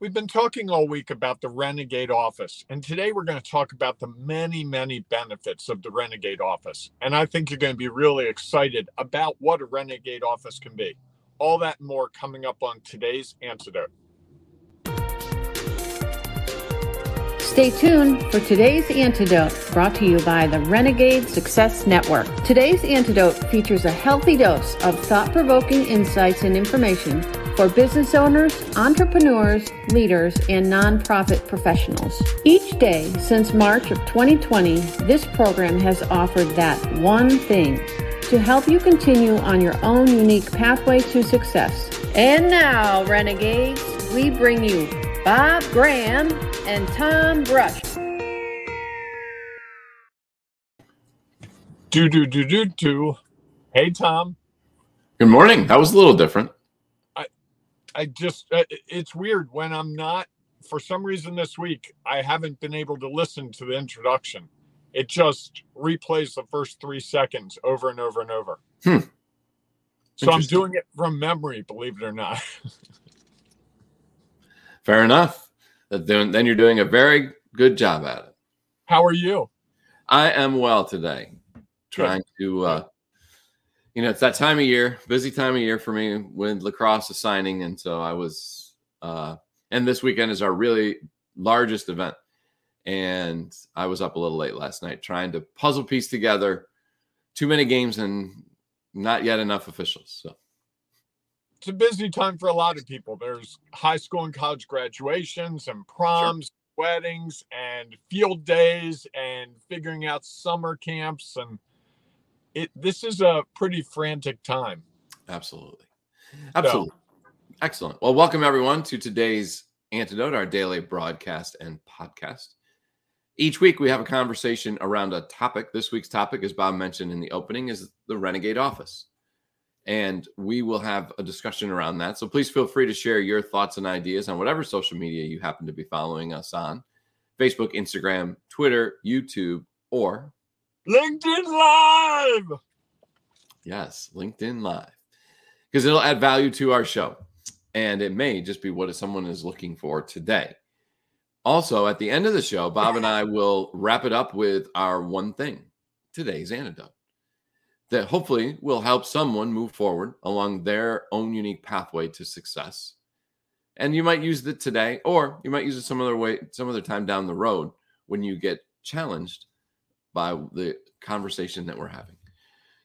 We've been talking all week about the Renegade Office, and today we're going to talk about the many, many benefits of the Renegade Office. And I think you're going to be really excited about what a Renegade Office can be. All that and more coming up on today's Antidote. Stay tuned for today's antidote brought to you by the Renegade Success Network. Today's antidote features a healthy dose of thought provoking insights and information for business owners, entrepreneurs, leaders, and nonprofit professionals. Each day since March of 2020, this program has offered that one thing to help you continue on your own unique pathway to success. And now, Renegades, we bring you Bob Graham and Tom Brush. Do, do, do, do, do. Hey, Tom. Good morning. That was a little different. I just uh, it's weird when I'm not for some reason this week I haven't been able to listen to the introduction. It just replays the first three seconds over and over and over. Hmm. So I'm doing it from memory, believe it or not. Fair enough. Then you're doing a very good job at it. How are you? I am well today. Trying to uh, you know, it's that time of year, busy time of year for me when lacrosse is signing. And so I was, uh, and this weekend is our really largest event. And I was up a little late last night trying to puzzle piece together too many games and not yet enough officials. So it's a busy time for a lot of people. There's high school and college graduations and proms, sure. weddings, and field days, and figuring out summer camps and it this is a pretty frantic time. Absolutely. Absolutely. So. Excellent. Well, welcome everyone to today's Antidote, our daily broadcast and podcast. Each week we have a conversation around a topic. This week's topic, as Bob mentioned in the opening, is the Renegade Office. And we will have a discussion around that. So please feel free to share your thoughts and ideas on whatever social media you happen to be following us on Facebook, Instagram, Twitter, YouTube, or LinkedIn Live. Yes, LinkedIn Live. Because it'll add value to our show. And it may just be what someone is looking for today. Also, at the end of the show, Bob and I will wrap it up with our one thing today's antidote that hopefully will help someone move forward along their own unique pathway to success. And you might use it today, or you might use it some other way, some other time down the road when you get challenged by the conversation that we're having.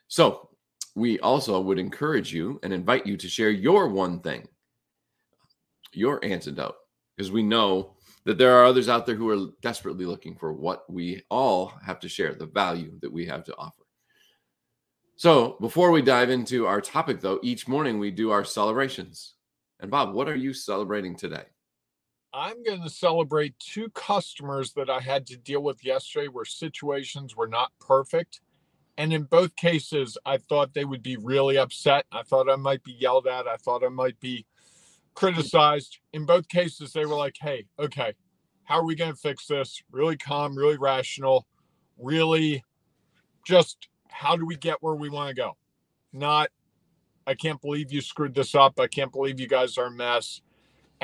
So, we also would encourage you and invite you to share your one thing, your antidote, because we know that there are others out there who are desperately looking for what we all have to share, the value that we have to offer. So, before we dive into our topic, though, each morning we do our celebrations. And Bob, what are you celebrating today? I'm going to celebrate two customers that I had to deal with yesterday where situations were not perfect. And in both cases, I thought they would be really upset. I thought I might be yelled at. I thought I might be criticized. In both cases, they were like, hey, okay, how are we going to fix this? Really calm, really rational, really just how do we get where we want to go? Not, I can't believe you screwed this up. I can't believe you guys are a mess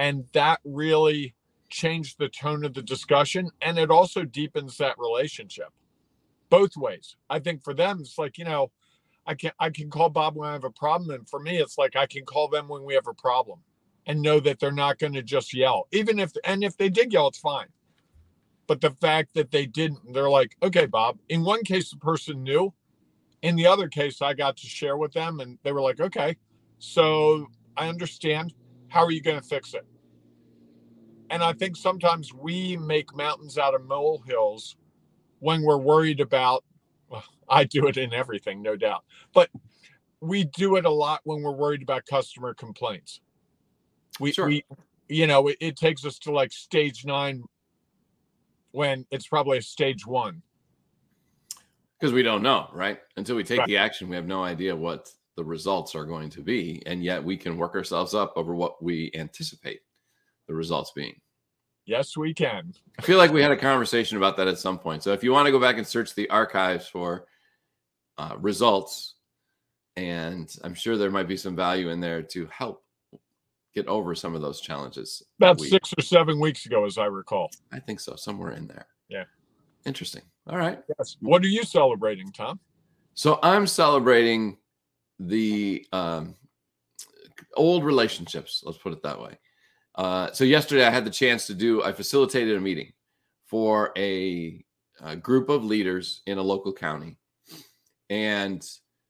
and that really changed the tone of the discussion. And it also deepens that relationship both ways. I think for them, it's like, you know, I can I can call Bob when I have a problem. And for me, it's like I can call them when we have a problem and know that they're not going to just yell. Even if and if they did yell, it's fine. But the fact that they didn't, they're like, okay, Bob. In one case, the person knew. In the other case, I got to share with them and they were like, okay, so I understand. How are you going to fix it? And I think sometimes we make mountains out of molehills when we're worried about, well, I do it in everything, no doubt, but we do it a lot when we're worried about customer complaints. We, sure. we you know, it, it takes us to like stage nine when it's probably a stage one. Because we don't know, right? Until we take right. the action, we have no idea what the results are going to be. And yet we can work ourselves up over what we anticipate the results being. Yes, we can. I feel like we had a conversation about that at some point. So if you want to go back and search the archives for uh, results, and I'm sure there might be some value in there to help get over some of those challenges. About six or seven weeks ago, as I recall. I think so, somewhere in there. Yeah. Interesting. All right. Yes. What are you celebrating, Tom? So I'm celebrating the um, old relationships. Let's put it that way. Uh, so yesterday I had the chance to do. I facilitated a meeting for a, a group of leaders in a local county, and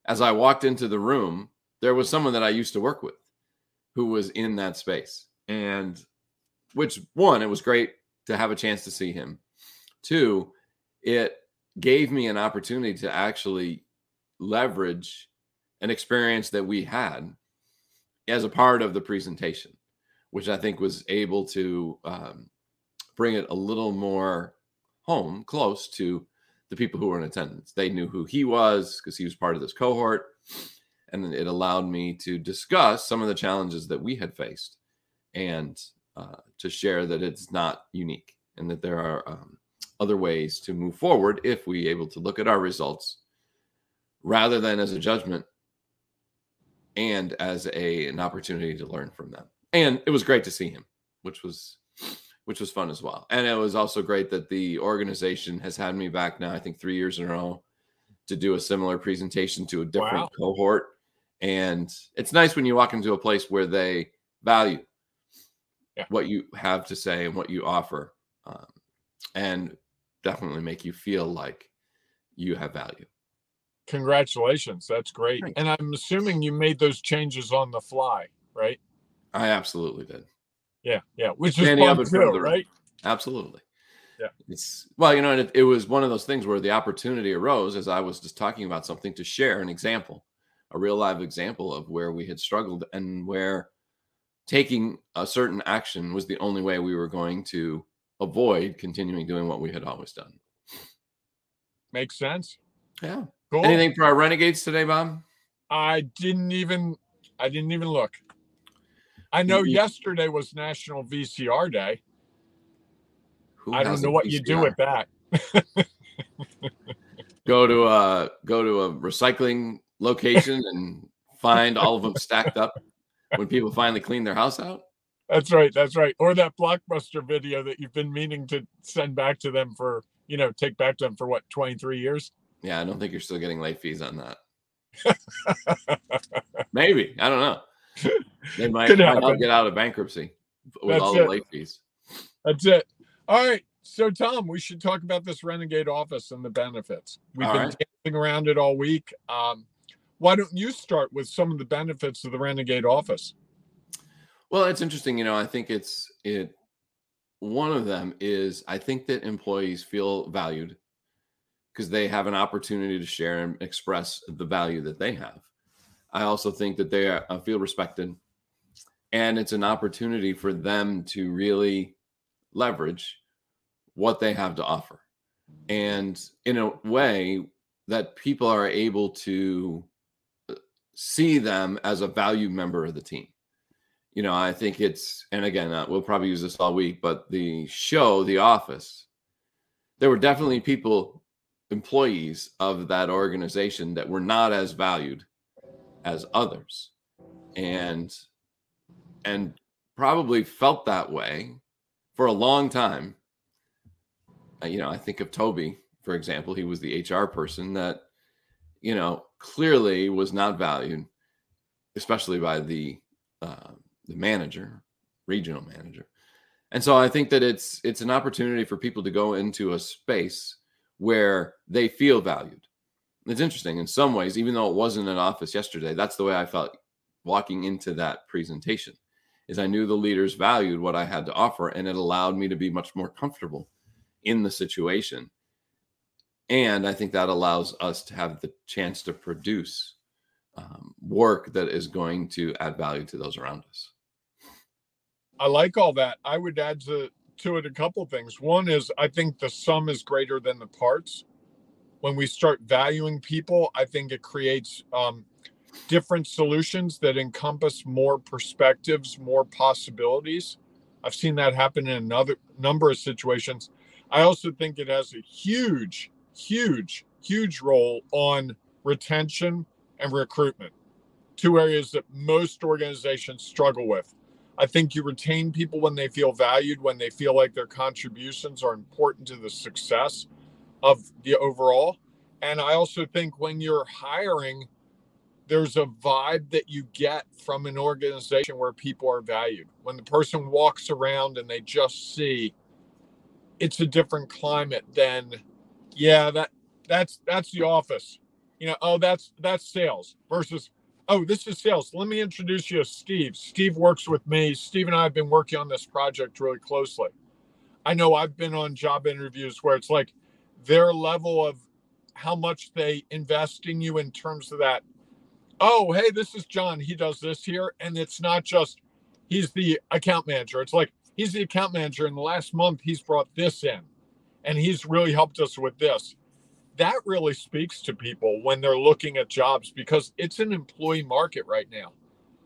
as I walked into the room, there was someone that I used to work with who was in that space. And which one, it was great to have a chance to see him. Two, it gave me an opportunity to actually leverage an experience that we had as a part of the presentation, which I think was able to um, bring it a little more home, close to the people who were in attendance. They knew who he was because he was part of this cohort. And it allowed me to discuss some of the challenges that we had faced and uh, to share that it's not unique and that there are um, other ways to move forward if we are able to look at our results rather than as a judgment and as a an opportunity to learn from them. And it was great to see him, which was which was fun as well. And it was also great that the organization has had me back now, I think three years in a row, to do a similar presentation to a different wow. cohort. And it's nice when you walk into a place where they value yeah. what you have to say and what you offer, um, and definitely make you feel like you have value. Congratulations. That's great. Thanks. And I'm assuming you made those changes on the fly, right? I absolutely did. Yeah, yeah, which is fun too, right? Absolutely. Yeah. It's well, you know, it, it was one of those things where the opportunity arose as I was just talking about something to share an example, a real live example of where we had struggled and where taking a certain action was the only way we were going to avoid continuing doing what we had always done. Makes sense. Yeah. Cool. Anything for our renegades today, Bob? I didn't even I didn't even look. I know mm-hmm. yesterday was National VCR Day. Who I don't know what VCR? you do with that. go to a go to a recycling location and find all of them stacked up when people finally clean their house out. That's right. That's right. Or that blockbuster video that you've been meaning to send back to them for, you know, take back to them for what, 23 years? Yeah, I don't think you're still getting late fees on that. Maybe. I don't know. They might, might not get out of bankruptcy with That's all the late fees. That's it. All right. So, Tom, we should talk about this renegade office and the benefits. We've all been right. dancing around it all week. Um, why don't you start with some of the benefits of the renegade office? Well, it's interesting. You know, I think it's it. One of them is I think that employees feel valued because they have an opportunity to share and express the value that they have. I also think that they are, uh, feel respected, and it's an opportunity for them to really leverage what they have to offer, and in a way that people are able to uh, see them as a valued member of the team. You know, I think it's, and again, uh, we'll probably use this all week, but the show, The Office, there were definitely people, employees of that organization that were not as valued as others. And and probably felt that way for a long time. Uh, you know i think of toby for example he was the hr person that you know clearly was not valued especially by the uh, the manager regional manager. And so i think that it's it's an opportunity for people to go into a space where they feel valued it's interesting in some ways, even though it wasn't an office yesterday, that's the way I felt walking into that presentation is I knew the leaders valued what I had to offer and it allowed me to be much more comfortable in the situation. And I think that allows us to have the chance to produce um, work that is going to add value to those around us. I like all that. I would add to, to it a couple things. One is I think the sum is greater than the parts when we start valuing people, I think it creates um, different solutions that encompass more perspectives, more possibilities. I've seen that happen in another number of situations. I also think it has a huge, huge, huge role on retention and recruitment, two areas that most organizations struggle with. I think you retain people when they feel valued, when they feel like their contributions are important to the success of the overall. And I also think when you're hiring, there's a vibe that you get from an organization where people are valued. When the person walks around and they just see it's a different climate than yeah, that that's that's the office. You know, oh that's that's sales versus oh, this is sales. Let me introduce you to Steve. Steve works with me. Steve and I have been working on this project really closely. I know I've been on job interviews where it's like their level of how much they invest in you in terms of that. Oh, hey, this is John. He does this here. And it's not just he's the account manager. It's like he's the account manager. In the last month, he's brought this in and he's really helped us with this. That really speaks to people when they're looking at jobs because it's an employee market right now.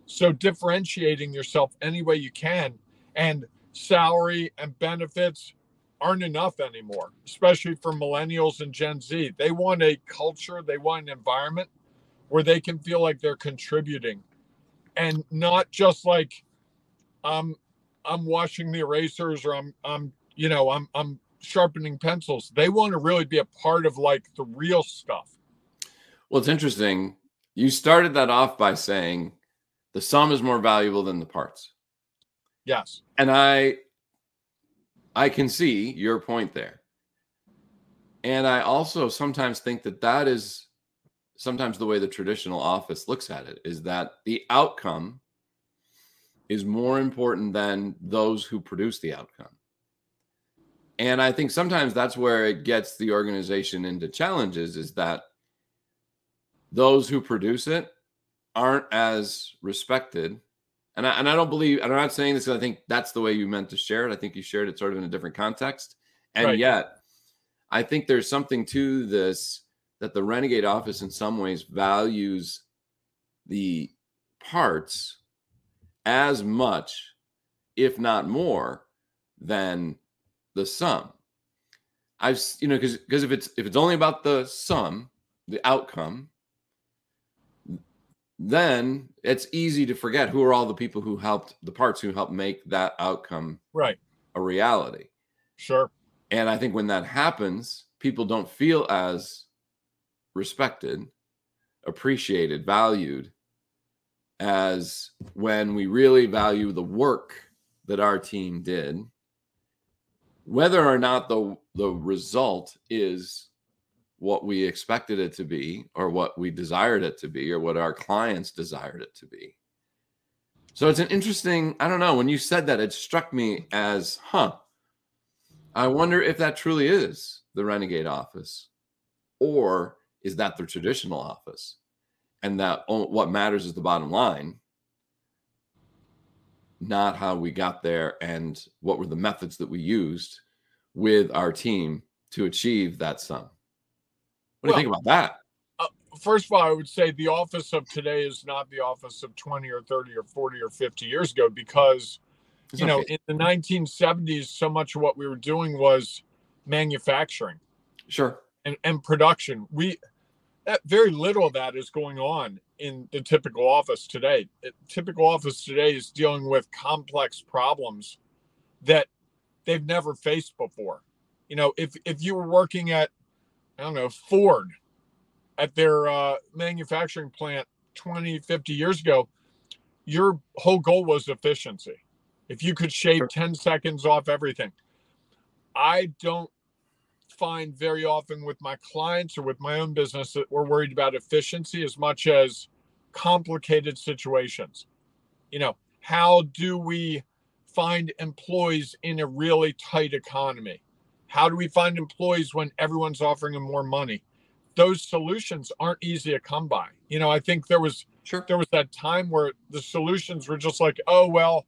So differentiating yourself any way you can and salary and benefits aren't enough anymore, especially for millennials and Gen Z. They want a culture, they want an environment where they can feel like they're contributing and not just like I'm I'm washing the erasers or I'm I'm you know I'm I'm sharpening pencils. They want to really be a part of like the real stuff. Well, it's interesting. You started that off by saying the sum is more valuable than the parts. Yes. And I I can see your point there. And I also sometimes think that that is sometimes the way the traditional office looks at it is that the outcome is more important than those who produce the outcome. And I think sometimes that's where it gets the organization into challenges is that those who produce it aren't as respected and I, and I don't believe, and I'm not saying this because I think that's the way you meant to share it. I think you shared it sort of in a different context. And right. yet, I think there's something to this that the Renegade office in some ways values the parts as much, if not more, than the sum. I've you know because because if it's if it's only about the sum, the outcome, then it's easy to forget who are all the people who helped the parts who helped make that outcome right a reality. Sure. And I think when that happens, people don't feel as respected, appreciated, valued as when we really value the work that our team did whether or not the the result is what we expected it to be or what we desired it to be or what our clients desired it to be. So it's an interesting, I don't know, when you said that, it struck me as, huh, I wonder if that truly is the renegade office or is that the traditional office? And that what matters is the bottom line, not how we got there and what were the methods that we used with our team to achieve that sum. What do you think about that? Uh, first of all, I would say the office of today is not the office of 20 or 30 or 40 or 50 years ago because, it's you okay. know, in the 1970s, so much of what we were doing was manufacturing. Sure. And, and production. We, that very little of that is going on in the typical office today. The typical office today is dealing with complex problems that they've never faced before. You know, if if you were working at I don't know, Ford at their uh, manufacturing plant 20, 50 years ago, your whole goal was efficiency. If you could shave 10 seconds off everything. I don't find very often with my clients or with my own business that we're worried about efficiency as much as complicated situations. You know, how do we find employees in a really tight economy? How do we find employees when everyone's offering them more money? Those solutions aren't easy to come by. You know, I think there was sure. there was that time where the solutions were just like, oh well,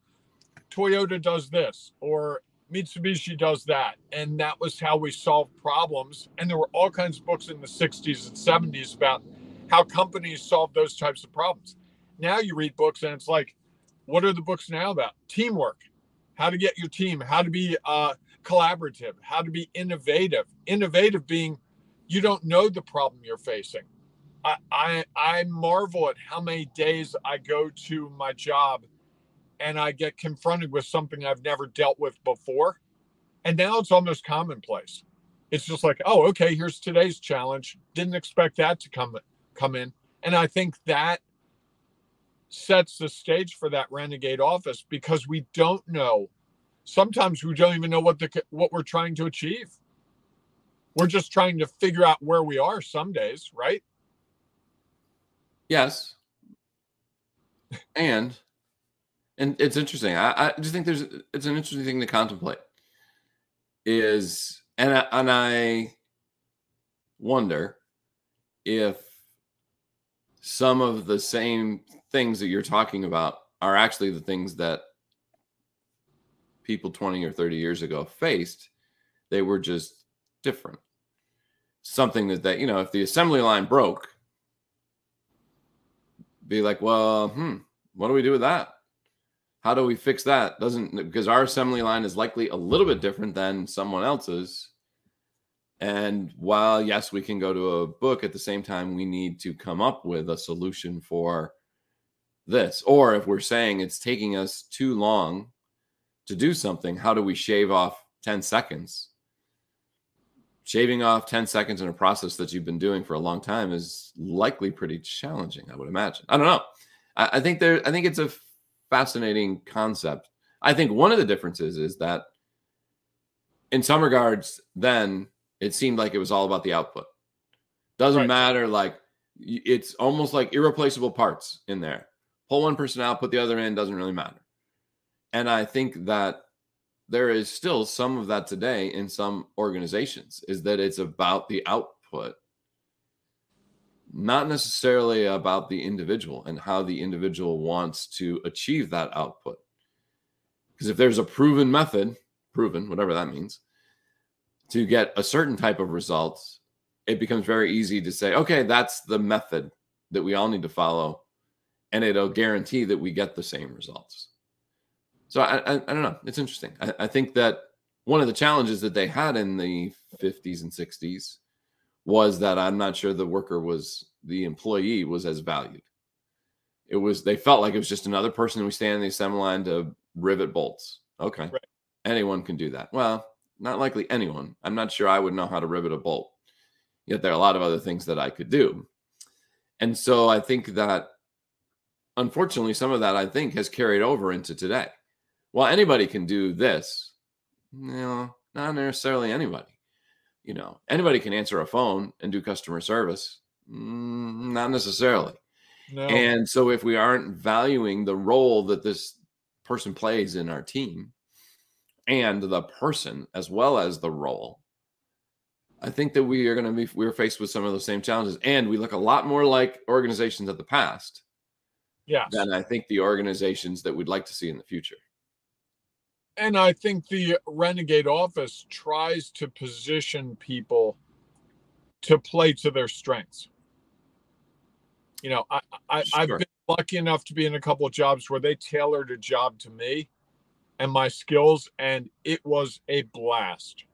Toyota does this or Mitsubishi does that. And that was how we solved problems. And there were all kinds of books in the 60s and 70s about how companies solve those types of problems. Now you read books and it's like, what are the books now about? Teamwork, how to get your team, how to be uh, collaborative, how to be innovative. Innovative being you don't know the problem you're facing. I, I, I marvel at how many days I go to my job and I get confronted with something I've never dealt with before. And now it's almost commonplace. It's just like, oh, okay, here's today's challenge. Didn't expect that to come come in. And I think that sets the stage for that renegade office because we don't know. Sometimes we don't even know what the what we're trying to achieve. We're just trying to figure out where we are some days, right? Yes. And and it's interesting. I, I just think there's it's an interesting thing to contemplate. Is and I, and I wonder if some of the same things that you're talking about are actually the things that people 20 or 30 years ago faced. They were just different. Something that, that you know, if the assembly line broke, be like, well, hmm, what do we do with that? How do we fix that? Doesn't because our assembly line is likely a little bit different than someone else's. And while yes, we can go to a book at the same time, we need to come up with a solution for this. Or if we're saying it's taking us too long to do something, how do we shave off 10 seconds? Shaving off 10 seconds in a process that you've been doing for a long time is likely pretty challenging, I would imagine. I don't know. I, I think there I think it's a fascinating concept. I think one of the differences is that in some regards, then it seemed like it was all about the output. Doesn't right. matter, like it's almost like irreplaceable parts in there pull one person out, put the other in, doesn't really matter. And I think that there is still some of that today in some organizations is that it's about the output, not necessarily about the individual and how the individual wants to achieve that output. Because if there's a proven method, proven, whatever that means, to get a certain type of results, it becomes very easy to say, okay, that's the method that we all need to follow and it'll guarantee that we get the same results. So I, I, I don't know. It's interesting. I, I, think that one of the challenges that they had in the 50s and 60s was that I'm not sure the worker was the employee was as valued. It was they felt like it was just another person who stand in the assembly line to rivet bolts. Okay, right. anyone can do that. Well, not likely anyone. I'm not sure I would know how to rivet a bolt. Yet there are a lot of other things that I could do. And so I think that unfortunately, some of that I think has carried over into today. Well, anybody can do this. Know, not necessarily anybody. You know, anybody can answer a phone and do customer service. Mm, not necessarily. No. And so, if we aren't valuing the role that this person plays in our team and the person as well as the role, I think that we are going to be we're faced with some of those same challenges, and we look a lot more like organizations of the past yeah, than I think the organizations that we'd like to see in the future. And I think the Renegade office tries to position people to play to their strengths. You know, I, I sure. I've been lucky enough to be in a couple of jobs where they tailored a job to me and my skills, and it was a blast.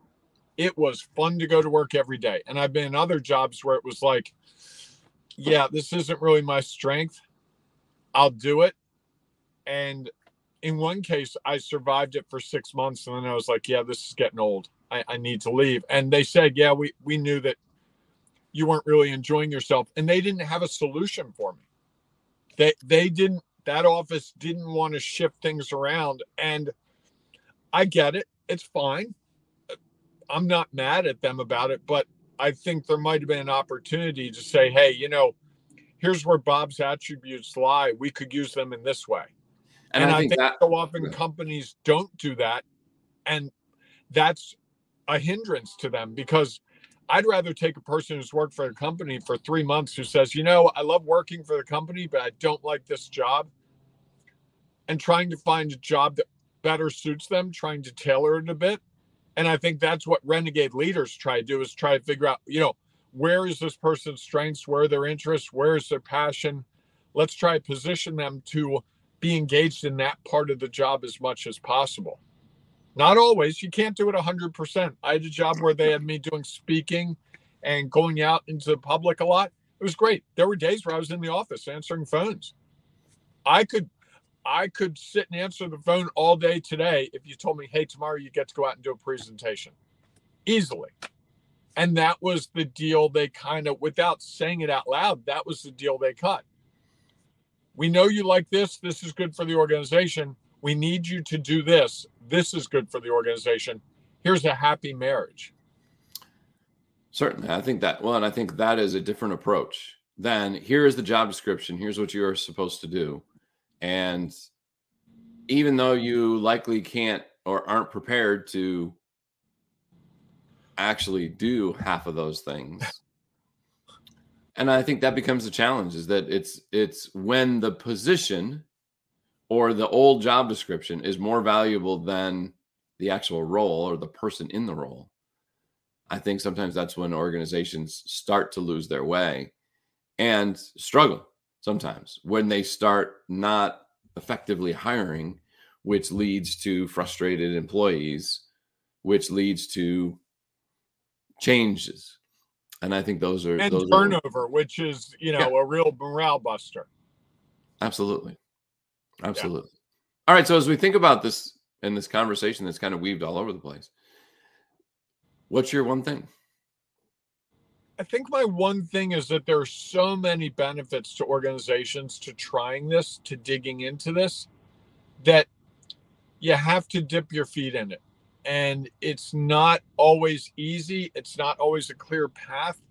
It was fun to go to work every day. And I've been in other jobs where it was like, yeah, this isn't really my strength I'll do it. And in one case, I survived it for six months, and then I was like, "Yeah, this is getting old. I, I need to leave." And they said, "Yeah, we we knew that you weren't really enjoying yourself," and they didn't have a solution for me. They they didn't. That office didn't want to shift things around, and I get it. It's fine. I'm not mad at them about it, but I think there might have been an opportunity to say, "Hey, you know." here's where Bob's attributes lie. We could use them in this way. And, and I, I, think, think that, so often companies don't do that. And that's a hindrance to them because I'd rather take a person who's worked for a company for three months who says, you know, I love working for the company, but I don't like this job. And trying to find a job that better suits them, trying to tailor it a bit. And I think that's what renegade leaders try to do is try to figure out, you know, where is this person's strengths where are their interests where is their passion let's try to position them to be engaged in that part of the job as much as possible. Not always. You can't do it 100% i had a job where they had me doing speaking and going out into the public a lot. It was great. There were days where i was in the office answering phones. I could I could sit and answer the phone all day today if you told me, hey, tomorrow you get to go out and do a presentation. Easily. And that was the deal they kind of, without saying it out loud, that was the deal they cut. We know you like this. This is good for the organization. We need you to do this. This is good for the organization. Here's a happy marriage. Certainly. I think that, well, and I think that is a different approach than here is the job description. Here's what you're supposed to do. And even though you likely can't or aren't prepared to actually do half of those things and i think that becomes the challenge is that it's it's when the position or the old job description is more valuable than the actual role or the person in the role i think sometimes that's when organizations start to lose their way and struggle sometimes when they start not effectively hiring which leads to frustrated employees which leads to changes. And I think those are and those turnover, are, which is you know yeah. a real morale buster. Absolutely, absolutely. Yeah. All right. So as we think about this in this conversation that's kind of weaved all over the place, what's your one thing? I think my one thing is that there are so many benefits to organizations to trying this, to digging into this, that you have to dip your feet in it and it's not always easy it's not always a clear path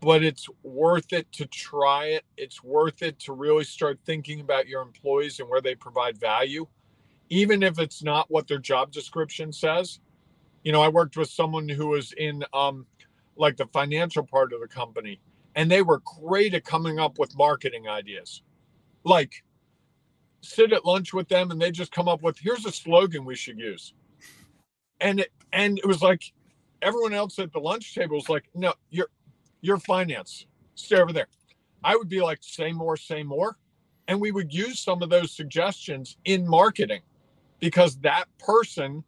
but it's worth it to try it it's worth it to really start thinking about your employees and where they provide value even if it's not what their job description says. You know i worked with someone who was in um like the financial part of the company and they were great at coming up with marketing ideas. Like sit at lunch with them and they just come up with here's a slogan we should use and it, and it was like everyone else at the lunch table was like, "No, you're you're finance. Stay over there." I would be like, "Say more, say more," and we would use some of those suggestions in marketing because that person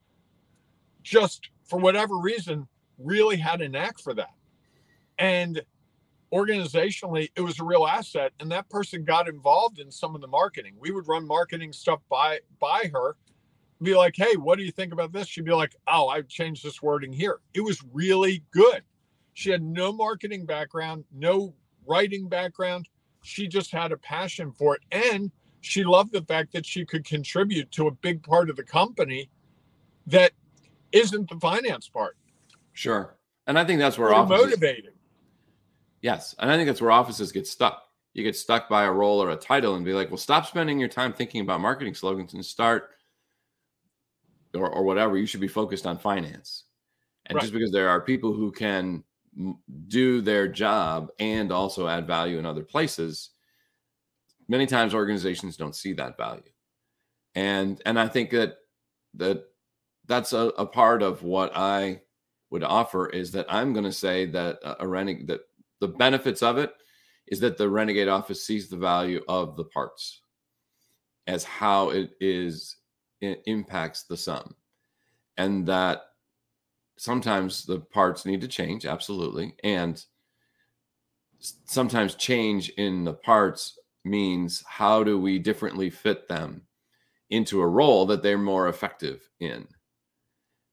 just for whatever reason really had a knack for that and organizationally it was a real asset and that person got involved in some of the marketing we would run marketing stuff by by her be like, hey, what do you think about this? She'd be like, oh, I've changed this wording here. It was really good. She had no marketing background, no writing background. She just had a passion for it. And she loved the fact that she could contribute to a big part of the company that isn't the finance part. Sure. And I think that's where offices, motivating. Yes. And I think that's where offices get stuck. You get stuck by a role or a title and be like, well, stop spending your time thinking about marketing slogans and start or, or whatever, you should be focused on finance. And right. just because there are people who can do their job and also add value in other places, many times organizations don't see that value. And and I think that that that's a, a part of what I would offer is that I'm going to say that a, a renegade that the benefits of it is that the renegade office sees the value of the parts as how it is impacts the sum. And that sometimes the parts need to change absolutely. And sometimes change in the parts means how do we differently fit them into a role that they're more effective in?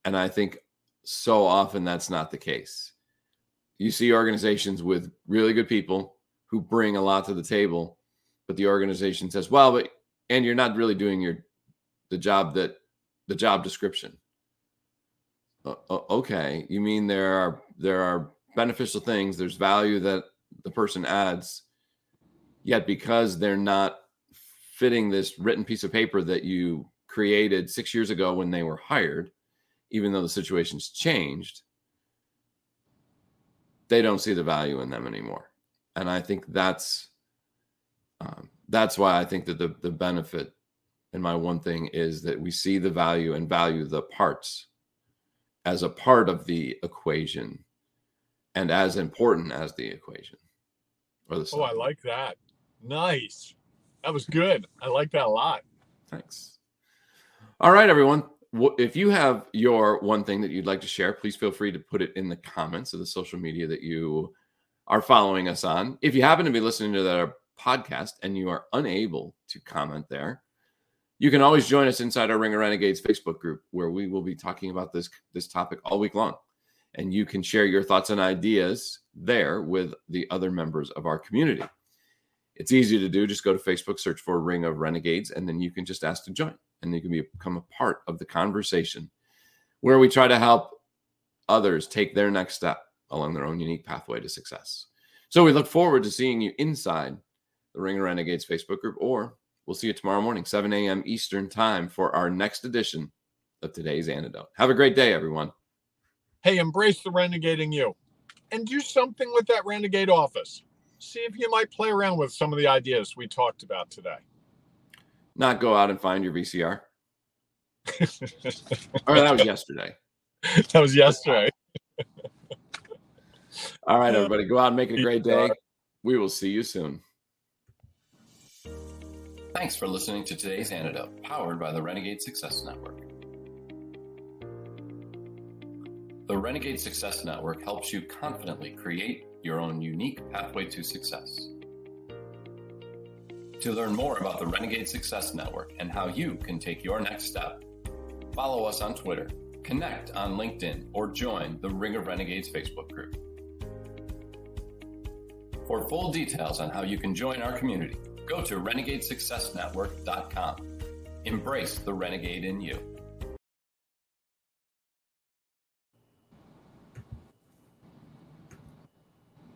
And i think so often that's not the case. You see organizations with really good people who bring a lot to the table but the organization says well but and you're not really doing your the job that the job description. Uh, okay, you mean there are there are beneficial things, there's value that the person adds, yet because they're not fitting this written piece of paper that you created six years ago when they were hired, even though the situation's changed, they don't see the value in them anymore. And I think that's um, that's why I think that the the benefit and my one thing is that we see the value and value the parts as a part of the equation and as important as the equation or the oh i like that. Nice. That was good. I like that a lot. Thanks. All right everyone. If you have your one thing that you'd like to share please feel free to put it in the comments of the social media that you are following us on. If you happen to be listening to that podcast and you are unable to comment there You can always join us inside our Ring of Renegades Facebook group, where we will be talking about this this topic all week long, and you can share your thoughts and ideas there with the other members of our community. It's easy to do. Just go to Facebook, search for Ring of Renegades, and then you can just ask to join, and you can become a part of the conversation, where we try to help others take their next step along their own unique pathway to success. So we look forward to seeing you inside the Ring of Renegades Facebook group, or we'll see you tomorrow morning, 7 a.m. Eastern Time, for our next edition of today's antidote. Have a great day, everyone. Hey, embrace the renegade in you and do something with that renegade office. See if you might play around with some of the ideas we talked about today. Not go out and find your VCR. or that was yesterday. That was yesterday. All right, everybody, go out and make it a great day. We will see you soon. Thanks for listening to today's antidote, powered by the Renegade Success Network. The Renegade Success Network helps you confidently create your own unique pathway to success. To learn more about the Renegade Success Network and how you can take your next step, follow us on Twitter, connect on LinkedIn, or join the Ring of Renegades Facebook group. For full details on how you can join our community, go to renegadesuccessnetwork.com. Embrace the renegade in you.